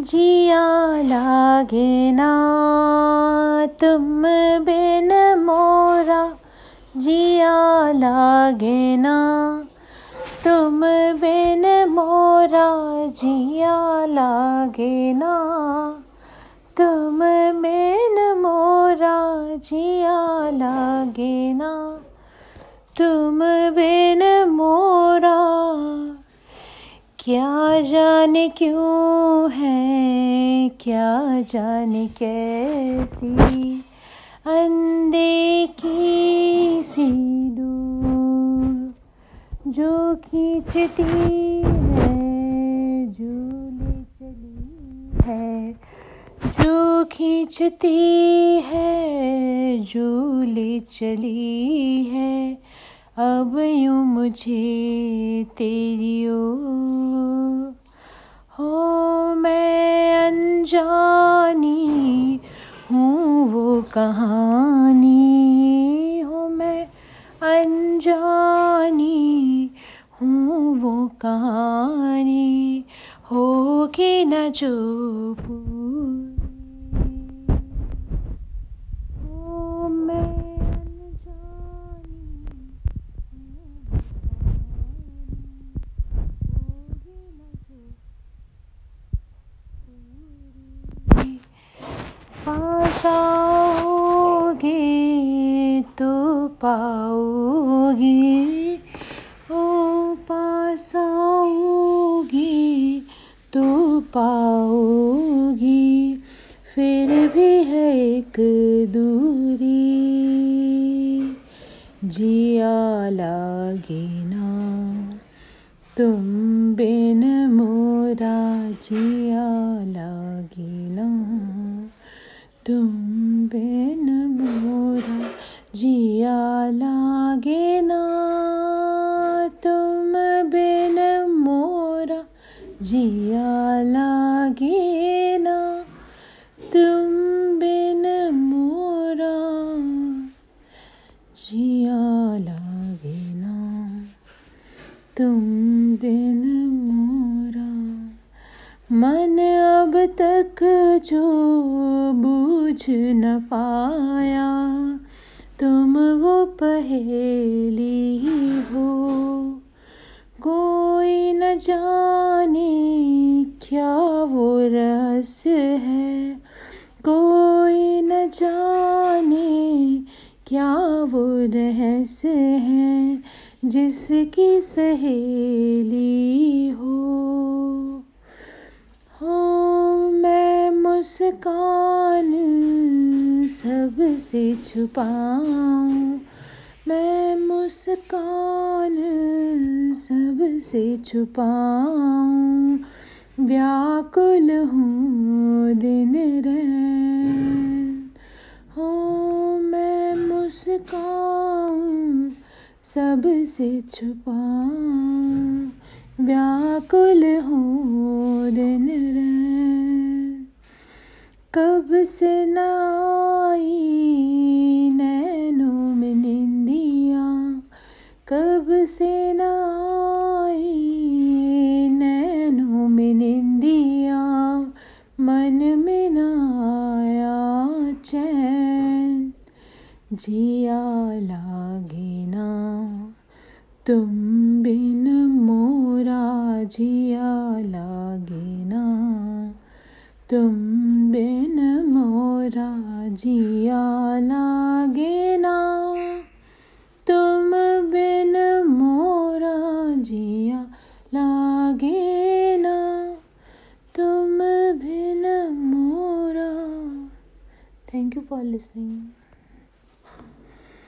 जिया लागे ना तुम बिन मोरा। जिया लागे ना तुम बिन मोरा। जिया लागे ना तुम बिन मोरा। जिया लागे ना तुम बिन क्या जाने क्यों है, क्या जाने कैसी अनदेखी सी दूर जो खींचती है झूले चली है, जो खींचती है झूले चली है। अब यूँ मुझे तेरी ओ हो, मैं अनजानी हूँ वो कहानी। हो, मैं अनजानी हूँ वो कहानी। हो कि न जो पाओगे तो पाओगी। ओ पासाओगी तो पाओगी। फिर भी है एक दूरी। जिया लागे ना। तुम बिन मोरा जिया ना तुम बिन मोरा जिया लागे ना। तुम बिन मोरा जिया लागे ना। तुम मन अब तक जो बूझ न पाया, तुम वो पहेली हो। कोई न जाने क्या वो रहस्य है, कोई न जाने क्या वो रहस्य है, जिसकी सहेली हो। हो, मैं मुस्कान सबसे छुपाऊं। मैं मुस्कान सबसे छुपाऊं। व्याकुल हूँ दिन रैन। हो, मैं मुस्काऊं सबसे छुपा। व्याकुल हो दिन कब से नैनों में निंदिया। कब से न जिया लागे ना। तुम बिन मोरा जिया लागे ना। तुम बिन मोरा जिया लागे ना। तुम बिन मोरा जिया लागे ना। तुम बिन मोरा। Thank you for listening